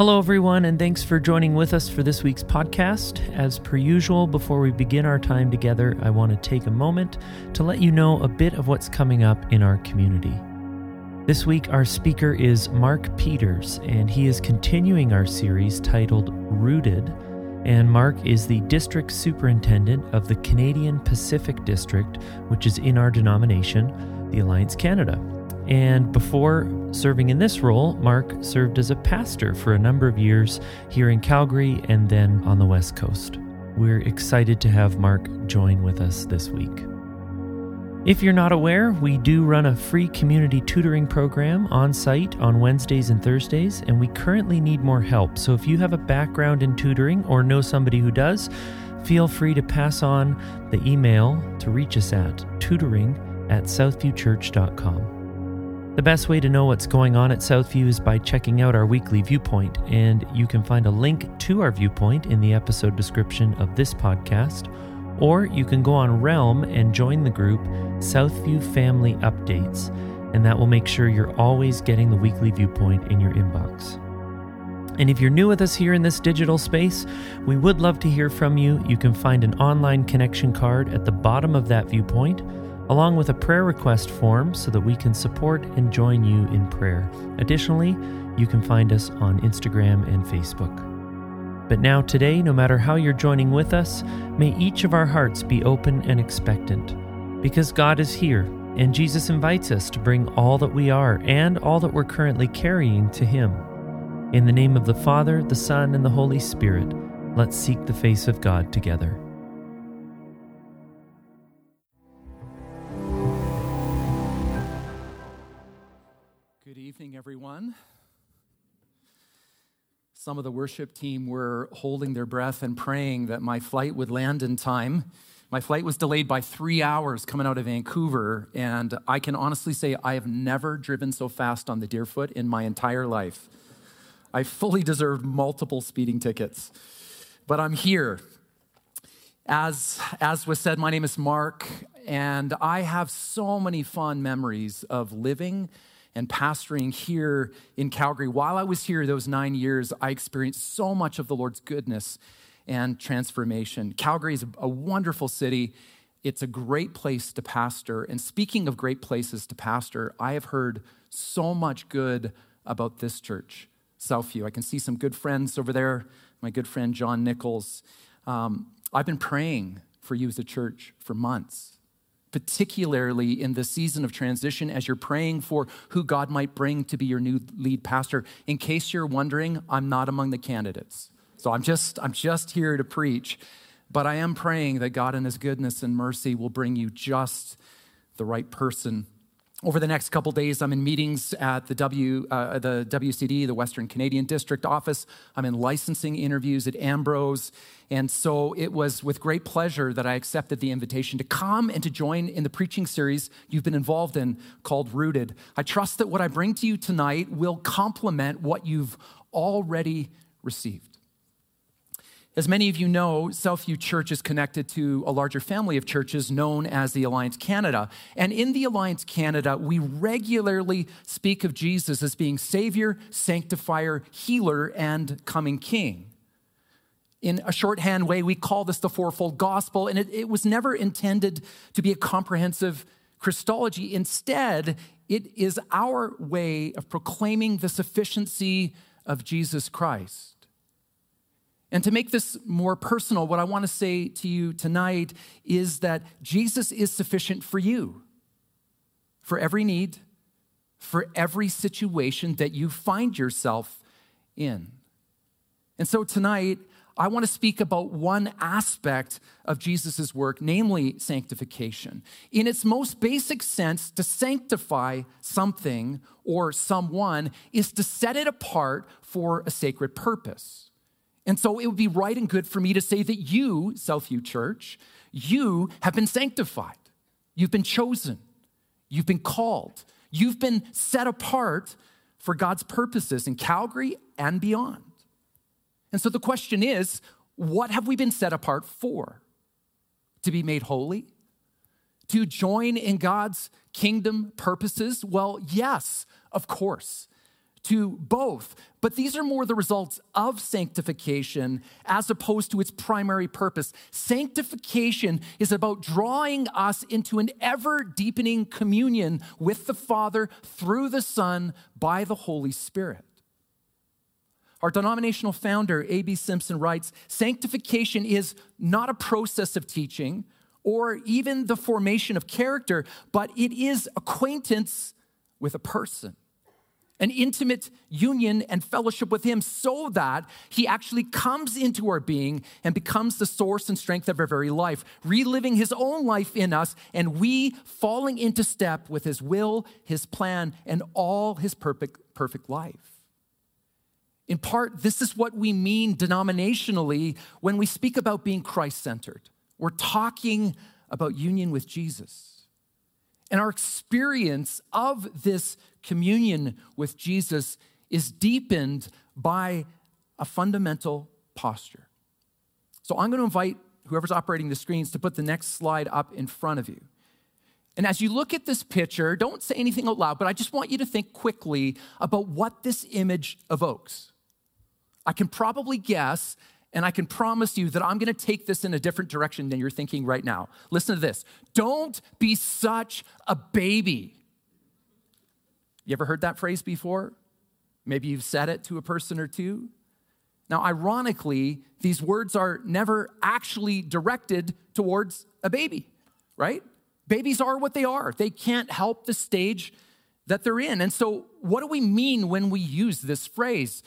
Hello, everyone, and thanks for joining with us for this week's podcast. As per usual, before we begin our time together, I want to take a moment to let you know a bit of what's coming up in our community. This week, our speaker is Mark Peters, and he is continuing our series titled Rooted. And Mark is the district superintendent of the Canadian Pacific District, which is in our denomination, the Alliance Canada. And before serving in this role, Mark served as a pastor for a number of years here in Calgary and then on the West Coast. We're excited to have Mark join with us this week. If you're not aware, we do run a free community tutoring program on site on Wednesdays and Thursdays, and we currently need more help. So if you have a background in tutoring or know somebody who does, feel free to pass on the email to reach us at tutoring at southviewchurch.com. The best way to know what's going on at Southview is by checking out our weekly viewpoint, and you can find a link to our viewpoint in the episode description of this podcast, or you can go on Realm and join the group Southview Family Updates, and that will make sure you're always getting the weekly viewpoint in your inbox. And if you're new with us here in this digital space, we would love to hear from you. You can find an online connection card at the bottom of that viewpoint along with a prayer request form so that we can support and join you in prayer. Additionally, you can find us on Instagram and Facebook. But now, today, no matter how you're joining with us, may each of our hearts be open and expectant. Because God is here, and Jesus invites us to bring all that we are and all that we're currently carrying to Him. In the name of the Father, the Son, and the Holy Spirit, let's seek the face of God together. Everyone. Some of the worship team were holding their breath and praying that my flight would land in time. My flight was delayed by three hours coming out of Vancouver, and I can honestly say I have never driven so fast on the Deerfoot in my entire life. I fully deserved multiple speeding tickets, but I'm here. As, as was said, my name is Mark, and I have so many fond memories of living and pastoring here in Calgary. While I was here those nine years, I experienced so much of the Lord's goodness and transformation. Calgary is a wonderful city. It's a great place to pastor. And speaking of great places to pastor, I have heard so much good about this church, Southview. I can see some good friends over there, my good friend John Nichols. Um, I've been praying for you as a church for months particularly in the season of transition as you're praying for who God might bring to be your new lead pastor. In case you're wondering, I'm not among the candidates. So I'm just I'm just here to preach, but I am praying that God in his goodness and mercy will bring you just the right person over the next couple days, I'm in meetings at the, w, uh, the WCD, the Western Canadian District Office. I'm in licensing interviews at Ambrose. And so it was with great pleasure that I accepted the invitation to come and to join in the preaching series you've been involved in called Rooted. I trust that what I bring to you tonight will complement what you've already received. As many of you know, Southview Church is connected to a larger family of churches known as the Alliance Canada. And in the Alliance Canada, we regularly speak of Jesus as being Savior, Sanctifier, Healer, and Coming King. In a shorthand way, we call this the fourfold gospel, and it, it was never intended to be a comprehensive Christology. Instead, it is our way of proclaiming the sufficiency of Jesus Christ. And to make this more personal, what I want to say to you tonight is that Jesus is sufficient for you, for every need, for every situation that you find yourself in. And so tonight, I want to speak about one aspect of Jesus' work, namely sanctification. In its most basic sense, to sanctify something or someone is to set it apart for a sacred purpose. And so it would be right and good for me to say that you, Southview Church, you have been sanctified. You've been chosen. You've been called. You've been set apart for God's purposes in Calgary and beyond. And so the question is what have we been set apart for? To be made holy? To join in God's kingdom purposes? Well, yes, of course to both, but these are more the results of sanctification as opposed to its primary purpose. Sanctification is about drawing us into an ever deepening communion with the Father through the Son by the Holy Spirit. Our denominational founder, A.B. Simpson, writes Sanctification is not a process of teaching or even the formation of character, but it is acquaintance with a person an intimate union and fellowship with Him so that He actually comes into our being and becomes the source and strength of our very life, reliving His own life in us, and we falling into step with His will, His plan, and all His perfect, perfect life. In part, this is what we mean denominationally when we speak about being Christ centered. We're talking about union with Jesus. And our experience of this communion with Jesus is deepened by a fundamental posture. So I'm going to invite whoever's operating the screens to put the next slide up in front of you. And as you look at this picture, don't say anything out loud, but I just want you to think quickly about what this image evokes. I can probably guess and I can promise you that I'm going to take this in a different direction than you're thinking right now. Listen to this. Don't be such a baby. You ever heard that phrase before? Maybe you've said it to a person or two. Now, ironically, these words are never actually directed towards a baby, right? Babies are what they are. They can't help the stage that they're in. And so, what do we mean when we use this phrase?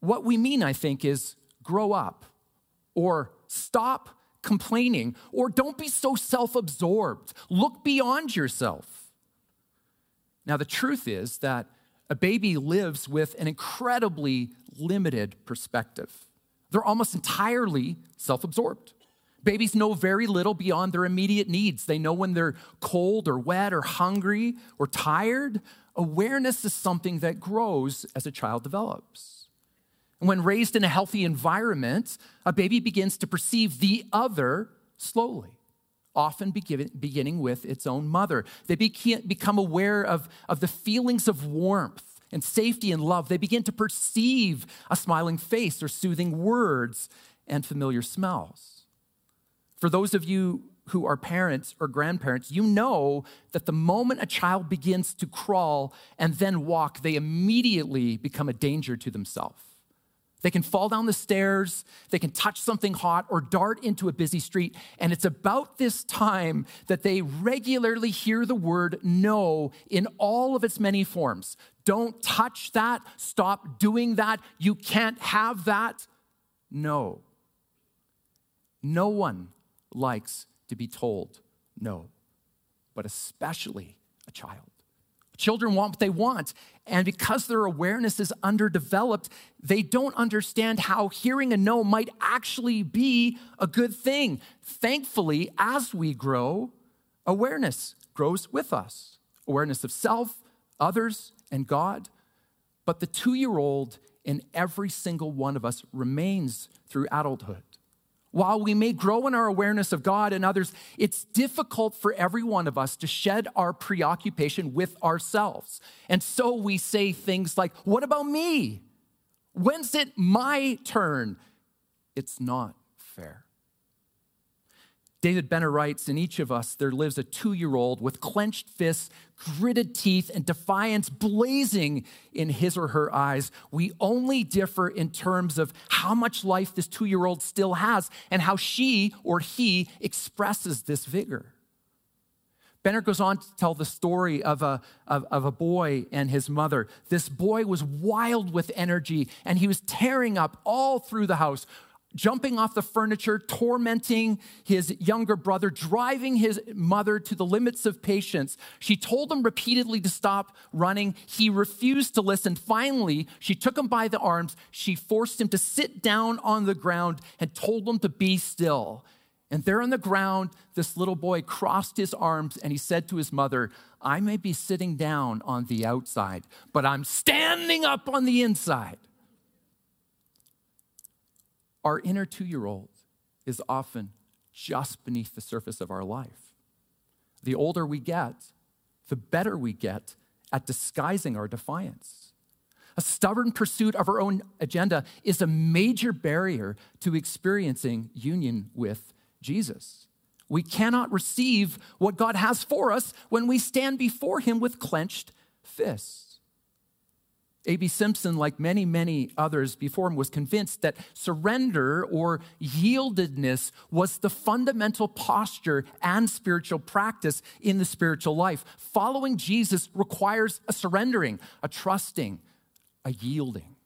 What we mean, I think, is grow up, or stop complaining, or don't be so self absorbed. Look beyond yourself. Now, the truth is that a baby lives with an incredibly limited perspective. They're almost entirely self absorbed. Babies know very little beyond their immediate needs. They know when they're cold or wet or hungry or tired. Awareness is something that grows as a child develops. When raised in a healthy environment, a baby begins to perceive the other slowly, often beginning with its own mother. They become aware of, of the feelings of warmth and safety and love. They begin to perceive a smiling face or soothing words and familiar smells. For those of you who are parents or grandparents, you know that the moment a child begins to crawl and then walk, they immediately become a danger to themselves. They can fall down the stairs, they can touch something hot, or dart into a busy street. And it's about this time that they regularly hear the word no in all of its many forms. Don't touch that. Stop doing that. You can't have that. No. No one likes to be told no, but especially a child. Children want what they want. And because their awareness is underdeveloped, they don't understand how hearing a no might actually be a good thing. Thankfully, as we grow, awareness grows with us awareness of self, others, and God. But the two year old in every single one of us remains through adulthood. While we may grow in our awareness of God and others, it's difficult for every one of us to shed our preoccupation with ourselves. And so we say things like, What about me? When's it my turn? It's not fair. David Benner writes In each of us, there lives a two year old with clenched fists, gritted teeth, and defiance blazing in his or her eyes. We only differ in terms of how much life this two year old still has and how she or he expresses this vigor. Benner goes on to tell the story of a, of, of, a boy and his mother. This boy was wild with energy and he was tearing up all through the house, jumping off the furniture, tormenting his younger brother, driving his mother to the limits of patience. She told him repeatedly to stop running. He refused to listen. Finally, she took him by the arms. She forced him to sit down on the ground and told him to be still. And there on the ground, this little boy crossed his arms and he said to his mother, I may be sitting down on the outside, but I'm standing up on the inside. Our inner two year old is often just beneath the surface of our life. The older we get, the better we get at disguising our defiance. a stubborn pursuit of our own agenda is a major barrier to experiencing union with Jesus. We cannot receive what God has for us when we stand before Him with clenched fists. A.B. Simpson, like many, many others before him, was convinced that surrender or yieldedness was the fundamental posture and spiritual practice in the spiritual life. Following Jesus requires a surrendering, a trusting, a yielding.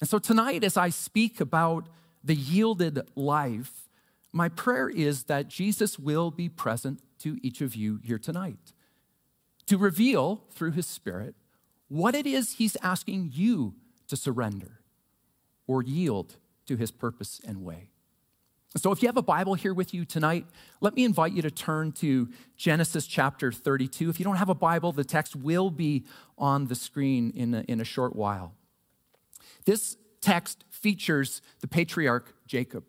And so tonight, as I speak about the yielded life, my prayer is that Jesus will be present to each of you here tonight to reveal through his Spirit what it is he's asking you to surrender or yield to his purpose and way. So, if you have a Bible here with you tonight, let me invite you to turn to Genesis chapter 32. If you don't have a Bible, the text will be on the screen in a, in a short while. This text features the patriarch Jacob.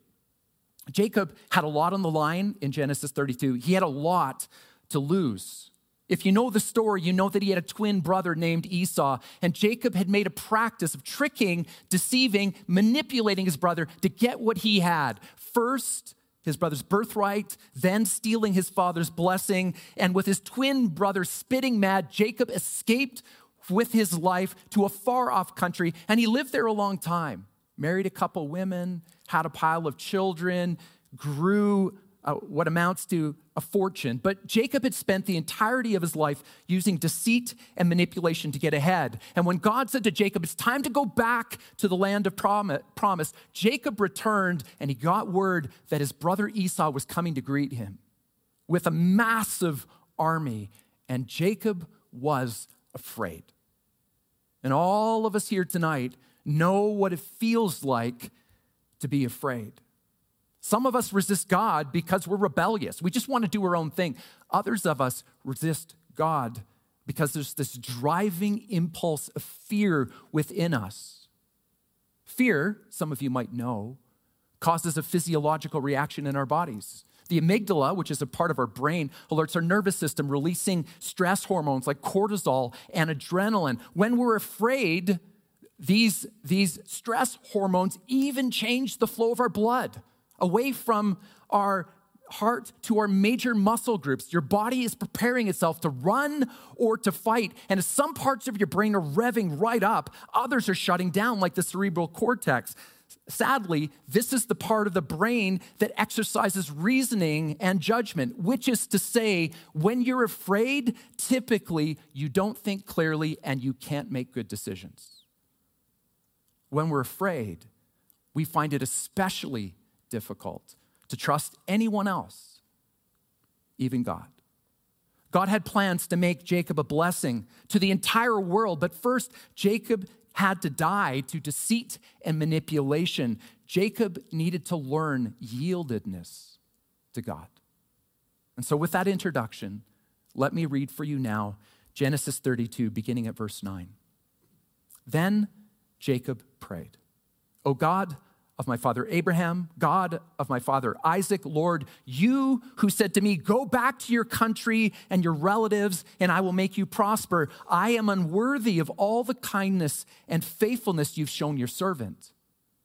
Jacob had a lot on the line in Genesis 32, he had a lot to lose. If you know the story, you know that he had a twin brother named Esau, and Jacob had made a practice of tricking, deceiving, manipulating his brother to get what he had. First, his brother's birthright, then stealing his father's blessing, and with his twin brother spitting mad, Jacob escaped with his life to a far off country, and he lived there a long time. Married a couple women, had a pile of children, grew uh, what amounts to a fortune. But Jacob had spent the entirety of his life using deceit and manipulation to get ahead. And when God said to Jacob, It's time to go back to the land of promise, Jacob returned and he got word that his brother Esau was coming to greet him with a massive army. And Jacob was afraid. And all of us here tonight know what it feels like to be afraid. Some of us resist God because we're rebellious. We just want to do our own thing. Others of us resist God because there's this driving impulse of fear within us. Fear, some of you might know, causes a physiological reaction in our bodies. The amygdala, which is a part of our brain, alerts our nervous system, releasing stress hormones like cortisol and adrenaline. When we're afraid, these, these stress hormones even change the flow of our blood away from our heart to our major muscle groups. Your body is preparing itself to run or to fight. And some parts of your brain are revving right up, others are shutting down, like the cerebral cortex. Sadly, this is the part of the brain that exercises reasoning and judgment, which is to say, when you're afraid, typically you don't think clearly and you can't make good decisions. When we're afraid, we find it especially difficult to trust anyone else, even God. God had plans to make Jacob a blessing to the entire world, but first, Jacob had to die to deceit and manipulation. Jacob needed to learn yieldedness to God. And so, with that introduction, let me read for you now Genesis 32, beginning at verse 9. Then Jacob prayed, O God, of my father Abraham, God of my father Isaac, Lord, you who said to me, Go back to your country and your relatives, and I will make you prosper. I am unworthy of all the kindness and faithfulness you've shown your servant.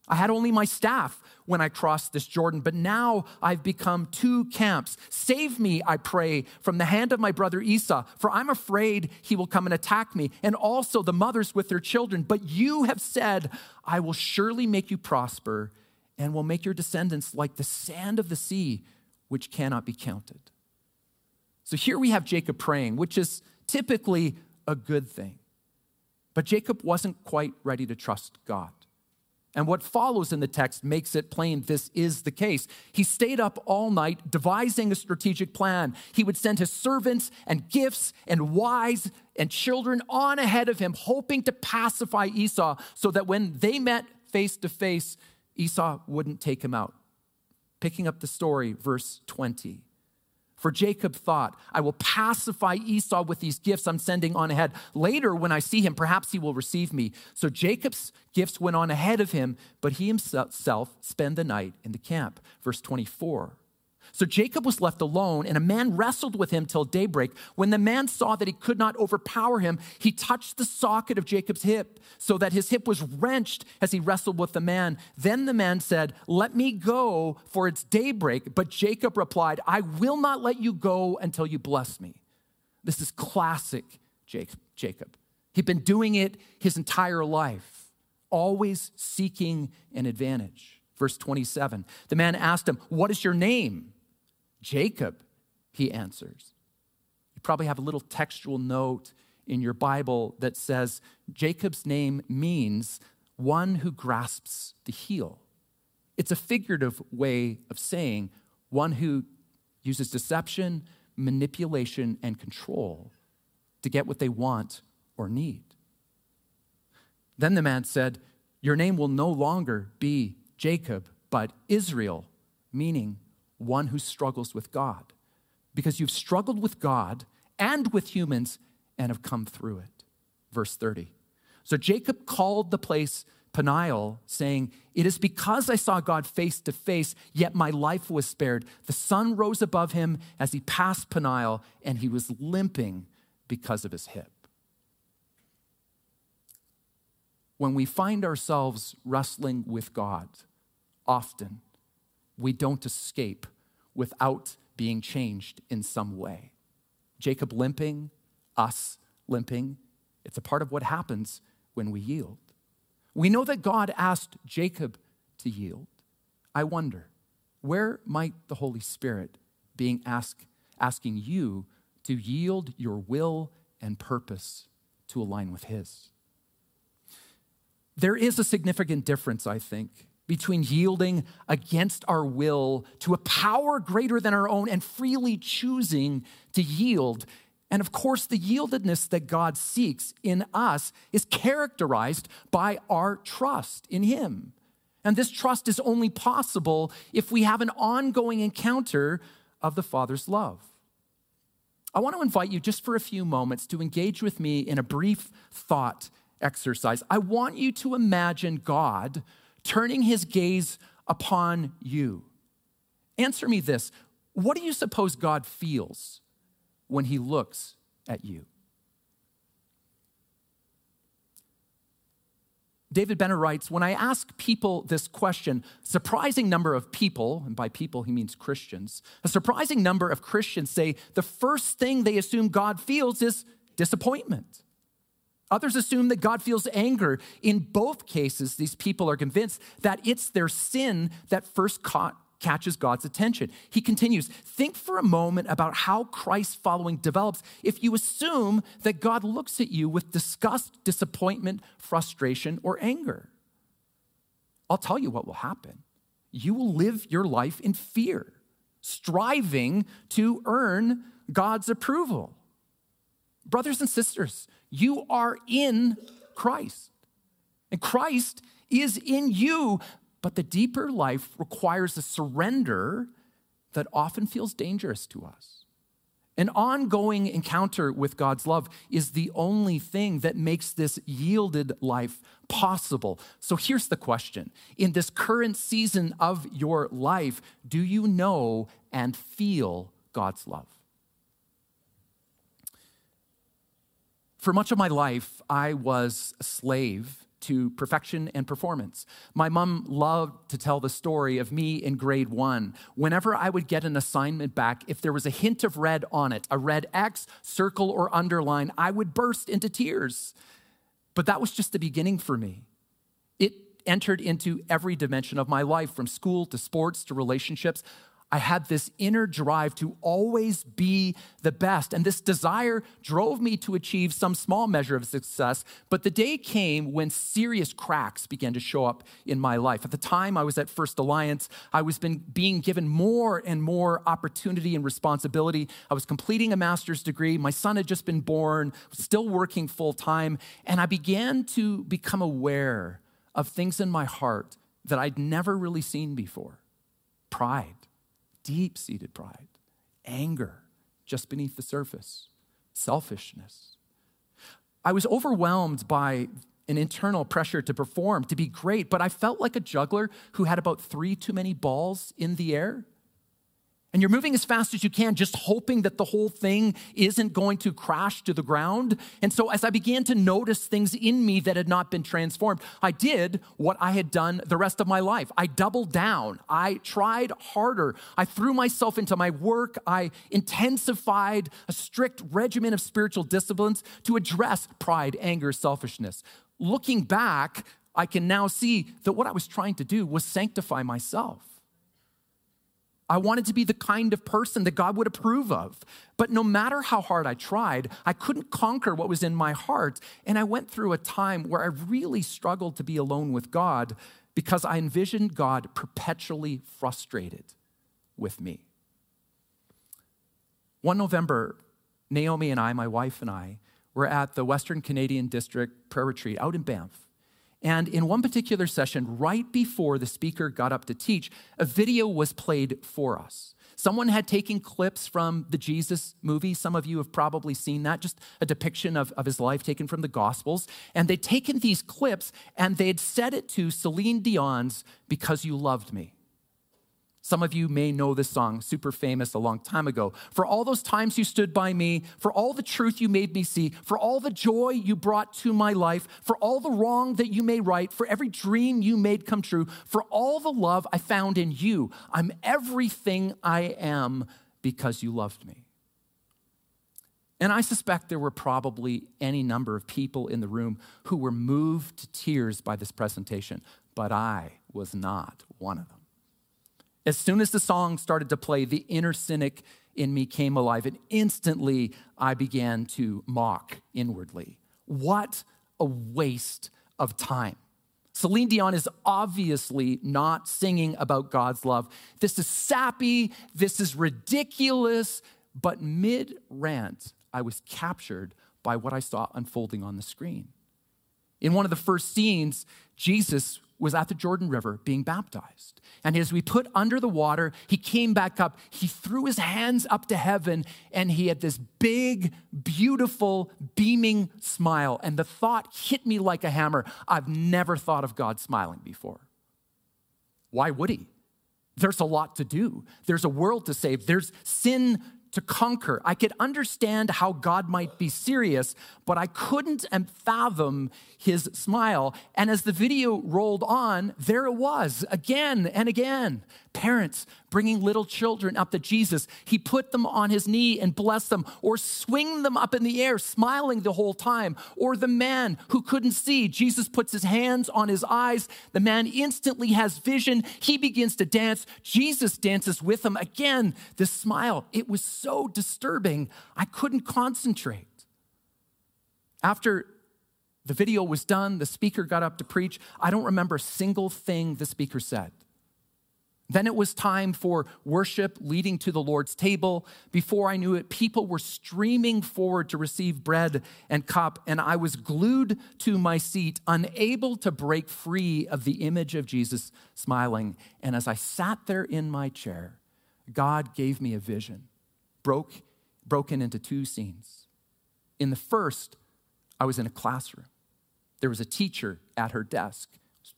I had only my staff when I crossed this Jordan, but now I've become two camps. Save me, I pray, from the hand of my brother Esau, for I'm afraid he will come and attack me, and also the mothers with their children. But you have said, I will surely make you prosper and will make your descendants like the sand of the sea, which cannot be counted. So here we have Jacob praying, which is typically a good thing. But Jacob wasn't quite ready to trust God. And what follows in the text makes it plain this is the case. He stayed up all night devising a strategic plan. He would send his servants and gifts and wives and children on ahead of him, hoping to pacify Esau so that when they met face to face, Esau wouldn't take him out. Picking up the story, verse 20. For Jacob thought, I will pacify Esau with these gifts I'm sending on ahead. Later, when I see him, perhaps he will receive me. So Jacob's gifts went on ahead of him, but he himself spent the night in the camp. Verse 24. So Jacob was left alone, and a man wrestled with him till daybreak. When the man saw that he could not overpower him, he touched the socket of Jacob's hip, so that his hip was wrenched as he wrestled with the man. Then the man said, Let me go, for it's daybreak. But Jacob replied, I will not let you go until you bless me. This is classic Jacob. He'd been doing it his entire life, always seeking an advantage. Verse 27 The man asked him, What is your name? Jacob, he answers. You probably have a little textual note in your Bible that says Jacob's name means one who grasps the heel. It's a figurative way of saying one who uses deception, manipulation, and control to get what they want or need. Then the man said, Your name will no longer be Jacob, but Israel, meaning one who struggles with God, because you've struggled with God and with humans and have come through it. Verse 30. So Jacob called the place Peniel, saying, It is because I saw God face to face, yet my life was spared. The sun rose above him as he passed Peniel, and he was limping because of his hip. When we find ourselves wrestling with God, often we don't escape without being changed in some way. Jacob limping, us limping, it's a part of what happens when we yield. We know that God asked Jacob to yield. I wonder, where might the Holy Spirit being ask, asking you to yield your will and purpose to align with His? There is a significant difference, I think, between yielding against our will to a power greater than our own and freely choosing to yield. And of course, the yieldedness that God seeks in us is characterized by our trust in Him. And this trust is only possible if we have an ongoing encounter of the Father's love. I want to invite you just for a few moments to engage with me in a brief thought exercise. I want you to imagine God turning his gaze upon you. Answer me this What do you suppose God feels when he looks at you? David Benner writes When I ask people this question, surprising number of people, and by people he means Christians, a surprising number of Christians say the first thing they assume God feels is disappointment. Others assume that God feels anger. In both cases, these people are convinced that it's their sin that first caught, catches God's attention. He continues Think for a moment about how Christ following develops if you assume that God looks at you with disgust, disappointment, frustration, or anger. I'll tell you what will happen. You will live your life in fear, striving to earn God's approval. Brothers and sisters, you are in Christ. And Christ is in you. But the deeper life requires a surrender that often feels dangerous to us. An ongoing encounter with God's love is the only thing that makes this yielded life possible. So here's the question In this current season of your life, do you know and feel God's love? For much of my life, I was a slave to perfection and performance. My mom loved to tell the story of me in grade one. Whenever I would get an assignment back, if there was a hint of red on it, a red X, circle, or underline, I would burst into tears. But that was just the beginning for me. It entered into every dimension of my life, from school to sports to relationships. I had this inner drive to always be the best. And this desire drove me to achieve some small measure of success. But the day came when serious cracks began to show up in my life. At the time I was at First Alliance, I was been being given more and more opportunity and responsibility. I was completing a master's degree. My son had just been born, still working full time. And I began to become aware of things in my heart that I'd never really seen before pride deep seated pride, anger just beneath the surface, selfishness. I was overwhelmed by an internal pressure to perform, to be great, but I felt like a juggler who had about three too many balls in the air. And you're moving as fast as you can, just hoping that the whole thing isn't going to crash to the ground. And so, as I began to notice things in me that had not been transformed, I did what I had done the rest of my life. I doubled down. I tried harder. I threw myself into my work. I intensified a strict regimen of spiritual disciplines to address pride, anger, selfishness. Looking back, I can now see that what I was trying to do was sanctify myself. I wanted to be the kind of person that God would approve of. But no matter how hard I tried, I couldn't conquer what was in my heart. And I went through a time where I really struggled to be alone with God because I envisioned God perpetually frustrated with me. One November, Naomi and I, my wife and I, were at the Western Canadian District Prayer Retreat out in Banff. And in one particular session, right before the speaker got up to teach, a video was played for us. Someone had taken clips from the Jesus movie. Some of you have probably seen that, just a depiction of, of his life taken from the Gospels. And they'd taken these clips and they'd set it to Celine Dion's Because You Loved Me. Some of you may know this song, super famous a long time ago. For all those times you stood by me, for all the truth you made me see, for all the joy you brought to my life, for all the wrong that you made right, for every dream you made come true, for all the love I found in you. I'm everything I am because you loved me. And I suspect there were probably any number of people in the room who were moved to tears by this presentation, but I was not one of them. As soon as the song started to play, the inner cynic in me came alive, and instantly I began to mock inwardly. What a waste of time. Celine Dion is obviously not singing about God's love. This is sappy, this is ridiculous, but mid rant, I was captured by what I saw unfolding on the screen. In one of the first scenes, Jesus was at the Jordan River being baptized. And as we put under the water, he came back up. He threw his hands up to heaven and he had this big, beautiful, beaming smile. And the thought hit me like a hammer I've never thought of God smiling before. Why would he? There's a lot to do. There's a world to save. There's sin to conquer. I could understand how God might be serious, but I couldn't fathom his smile. And as the video rolled on, there it was again and again. Parents bringing little children up to Jesus. He put them on his knee and blessed them, or swing them up in the air, smiling the whole time. Or the man who couldn't see, Jesus puts his hands on his eyes. The man instantly has vision. He begins to dance. Jesus dances with him. Again, This smile. It was so disturbing, I couldn't concentrate. After the video was done, the speaker got up to preach. I don't remember a single thing the speaker said. Then it was time for worship leading to the Lord's table. Before I knew it, people were streaming forward to receive bread and cup, and I was glued to my seat, unable to break free of the image of Jesus smiling. And as I sat there in my chair, God gave me a vision, broke, broken into two scenes. In the first, I was in a classroom. There was a teacher at her desk.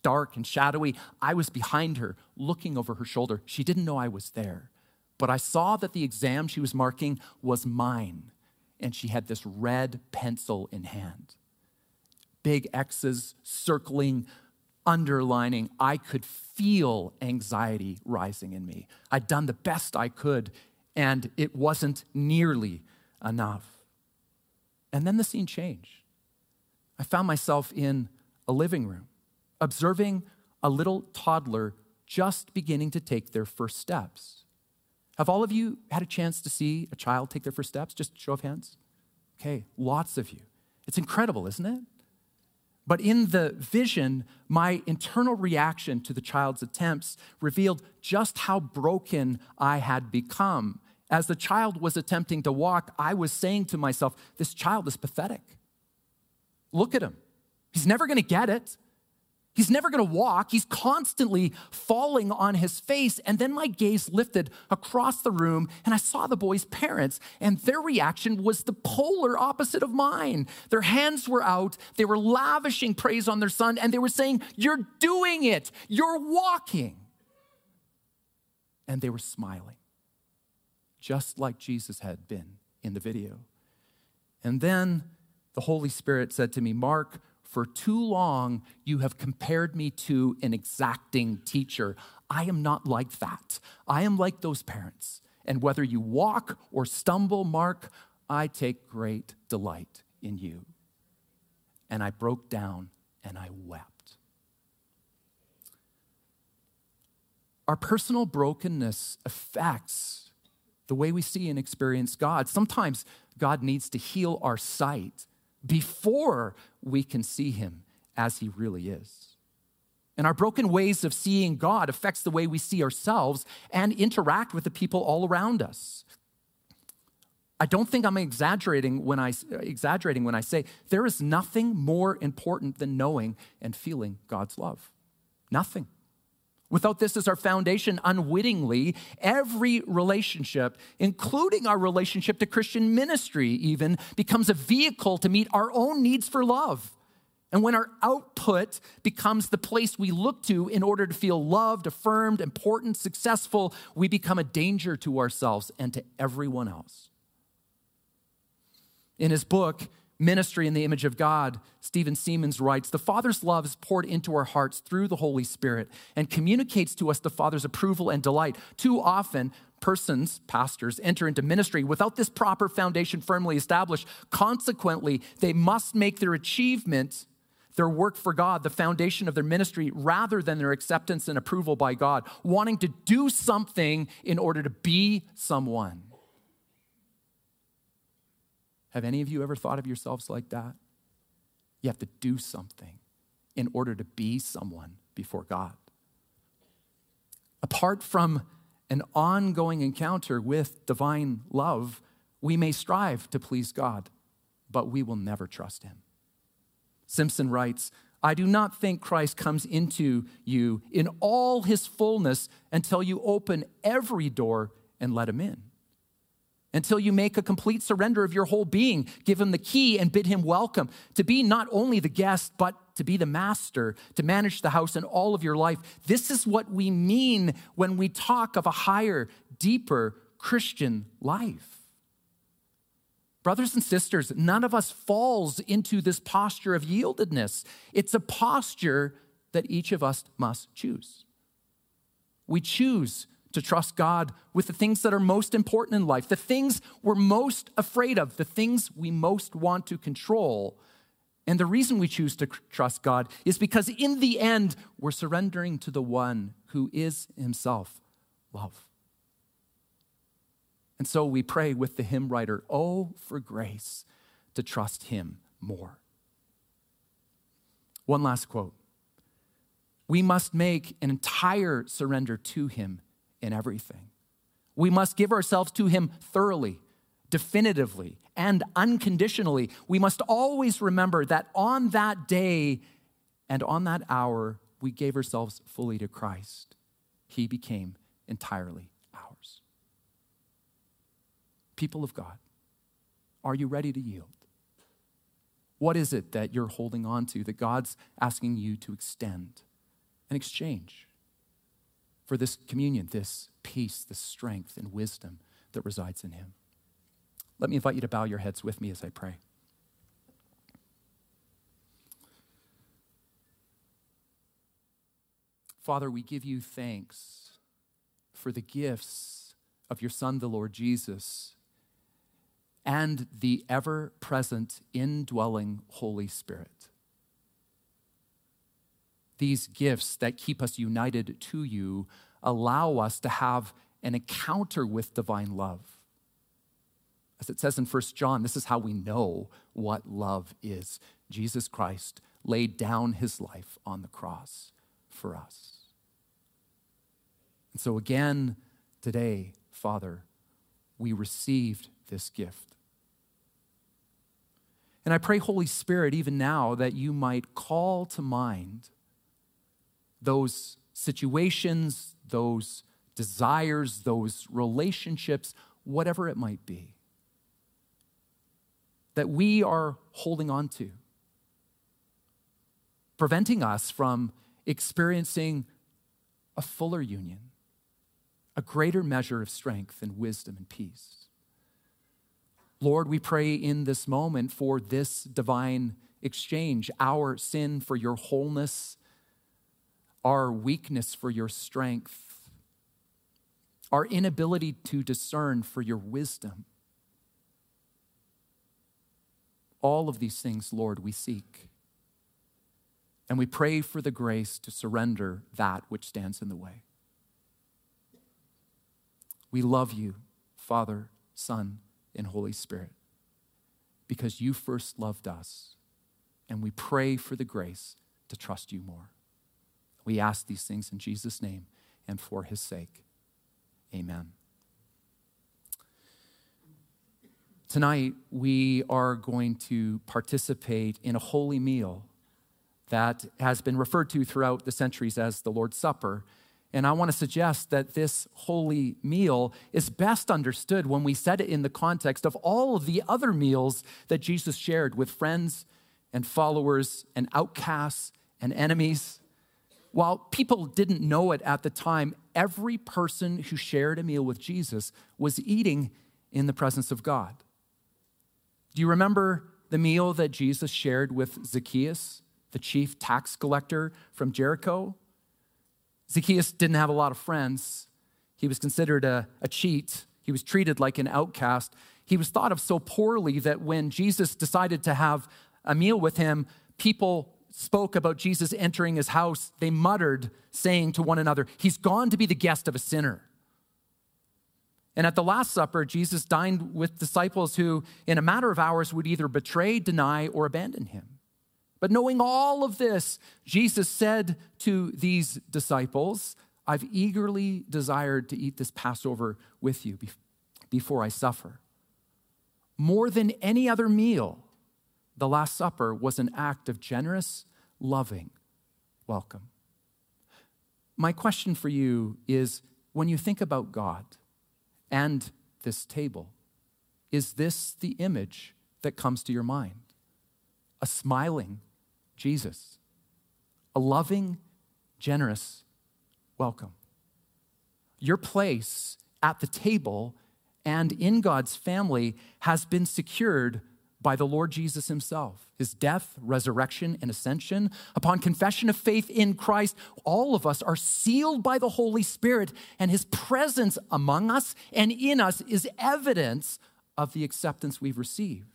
Dark and shadowy. I was behind her, looking over her shoulder. She didn't know I was there, but I saw that the exam she was marking was mine, and she had this red pencil in hand. Big X's circling, underlining. I could feel anxiety rising in me. I'd done the best I could, and it wasn't nearly enough. And then the scene changed. I found myself in a living room, observing a little toddler just beginning to take their first steps. Have all of you had a chance to see a child take their first steps? Just show of hands. Okay, lots of you. It's incredible, isn't it? But in the vision, my internal reaction to the child's attempts revealed just how broken I had become. As the child was attempting to walk, I was saying to myself, This child is pathetic. Look at him. He's never going to get it. He's never going to walk. He's constantly falling on his face. And then my gaze lifted across the room and I saw the boy's parents, and their reaction was the polar opposite of mine. Their hands were out, they were lavishing praise on their son, and they were saying, You're doing it, you're walking. And they were smiling. just like Jesus had been in the video. And then the Holy Spirit said to me, Mark, for too long you have compared me to an exacting teacher. I am not like that. I am like those parents. And whether you walk or stumble, Mark, I take great delight in you. And I broke down and I wept. Our personal brokenness affects the way we see and experience God. Sometimes God needs to heal our sight before we can see him as he really is. And our broken ways of seeing God affects the way we see ourselves and interact with the people all around us. I don't think I'm exaggerating when I exaggerating when I say there is nothing more important than knowing and feeling God's love. Nothing. Without this as our foundation, unwittingly, every relationship, including our relationship to Christian ministry, even, becomes a vehicle to meet our own needs for love. And when our output becomes the place we look to in order to feel loved, affirmed, important, successful, we become a danger to ourselves and to everyone else. In his book, ministry in the image of God, Stephen Seamands writes The Father's love is poured into our hearts through the Holy Spirit and communicates to us the Father's approval and delight. Too often, persons, pastors, enter into ministry without this proper foundation firmly established. Consequently, they must make their achievement. Their work for God, the foundation of their ministry, rather than their acceptance and approval by God, wanting to do something in order to be someone. Have any of you ever thought of yourselves like that? You have to do something in order to be someone before God. Apart from an ongoing encounter with divine love, we may strive to please God, but we will never trust Him. Simpson writes, I do not think Christ comes into you in all his fullness until you open every door and let him in until you make a complete surrender of your whole being, give him the key and bid him welcome, to be not only the guest, but to be the master, to manage the house and all of your life. This is what we mean when we talk of a higher, deeper Christian life. Brothers and sisters, none of us falls into this posture of yieldedness. It's a posture that each of us must choose. We choose to trust God with the things that are most important in life, the things we're most afraid of, the things we most want to control. And the reason we choose to trust God is because in the end, we're surrendering to the one who is himself love. And so we pray with the hymn writer, Oh, for grace to trust him more. One last quote. We must make an entire surrender to him in everything. We must give ourselves to Him thoroughly, definitively, and unconditionally. We must always remember that on that day and on that hour, we gave ourselves fully to Christ. He became entirely ours. People of God, are you ready to yield? What is it that you're holding on to that God's asking you to extend and exchange? For this communion, this peace, this strength and wisdom that resides in Him. Let me invite you to bow your heads with me as I pray. Father, we give you thanks for the gifts of your Son, the Lord Jesus, and the ever present, indwelling Holy Spirit these gifts that keep us united to you allow us to have an encounter with divine love. As it says in 1 John, this is how we know what love is. Jesus Christ laid down his life on the cross for us. And so, again, today, Father, we received this gift. And I pray, Holy Spirit, even now, that you might call to mind those situations, those desires, those relationships, whatever it might be, that we are holding on to, preventing us from experiencing a fuller union, a greater measure of strength and wisdom and peace. Lord, we pray in this moment for this divine exchange our sin for your wholeness, our weakness for your strength, our inability to discern for your wisdom. All of these things, Lord, we seek. And we pray for the grace to surrender that which stands in the way. We love you, Father, Son, and Holy Spirit, because you first loved us. And we pray for the grace to trust you more. We ask these things in Jesus' name and for his sake. Amen. Tonight, we are going to participate in a holy meal that has been referred to throughout the centuries as the Lord's Supper. And I want to suggest that this holy meal is best understood when we set it in the context of all of the other meals that Jesus shared with friends and followers and outcasts and enemies. While people didn't know it at the time, every person who shared a meal with Jesus was eating in the presence of God. Do you remember the meal that Jesus shared with Zacchaeus, the chief tax collector from Jericho? Zacchaeus didn't have a lot of friends. He was considered a, a cheat. He was treated like an outcast. He was thought of so poorly that when Jesus decided to have a meal with him, people spoke about Jesus entering his house. They muttered, saying to one another, He's gone to be the guest of a sinner. And at the Last Supper, Jesus dined with disciples who, in a matter of hours, would either betray, deny, or abandon him. But knowing all of this, Jesus said to these disciples, I've eagerly desired to eat this Passover with you before I suffer. More than any other meal, the Last Supper was an act of generous, loving welcome. My question for you is when you think about God, and this table. Is this the image that comes to your mind? A smiling Jesus, a loving, generous welcome. Your place at the table and in God's family has been secured by the Lord Jesus himself, his death, resurrection, and ascension. Upon confession of faith in Christ, all of us are sealed by the Holy Spirit, and his presence among us and in us is evidence of the acceptance we've received.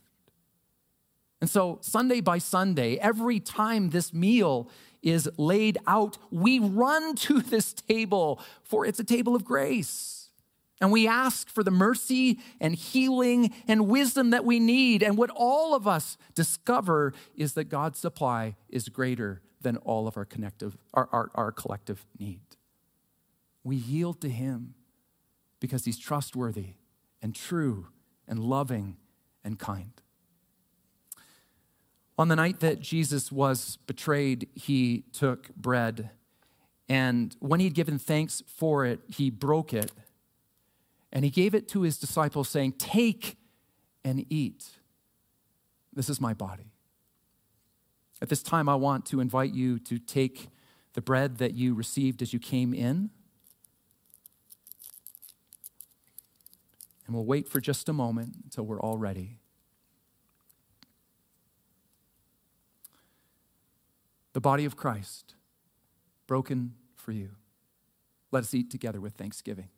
And so, Sunday by Sunday, every time this meal is laid out, we run to this table, for it's a table of grace. And we ask for the mercy and healing and wisdom that we need. And what all of us discover is that God's supply is greater than all of our, connective, our, our, our collective need. We yield to Him because He's trustworthy and true and loving and kind. On the night that Jesus was betrayed, He took bread. And when He'd given thanks for it, He broke it and he gave it to his disciples, saying, Take and eat. This is my body. At this time, I want to invite you to take the bread that you received as you came in. And we'll wait for just a moment until we're all ready. The body of Christ, broken for you. Let us eat together with thanksgiving.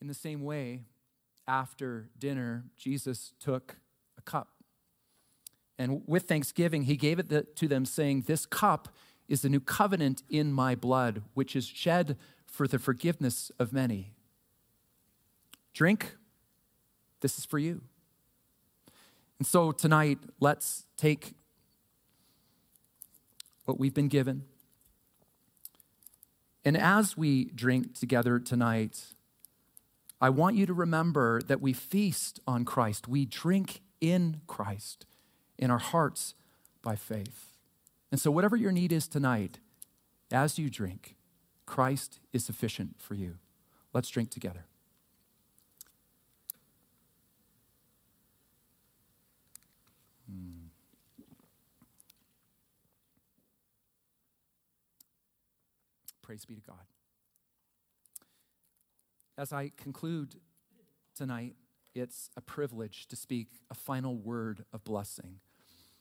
In the same way, after dinner, Jesus took a cup. And with thanksgiving, he gave it to them, saying, This cup is the new covenant in my blood, which is shed for the forgiveness of many. Drink, this is for you. And so tonight, let's take what we've been given. And as we drink together tonight, I want you to remember that we feast on Christ, we drink in Christ in our hearts by faith. And so, whatever your need is tonight, as you drink, Christ is sufficient for you. Let's drink together. Hmm. Praise be to God. As I conclude tonight, it's a privilege to speak a final word of blessing.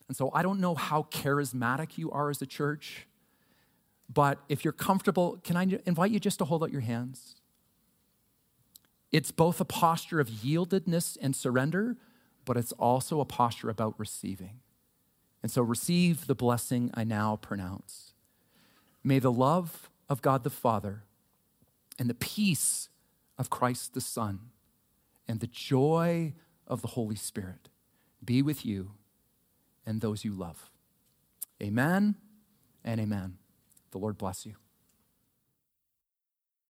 And so I don't know how charismatic you are as a church, but if you're comfortable, can I invite you just to hold out your hands? It's both a posture of yieldedness and surrender, but it's also a posture about receiving. And so receive the blessing I now pronounce. May the love of God the Father and the peace of Christ the Son and the joy of the Holy Spirit be with you and those you love. Amen and amen. The Lord bless you.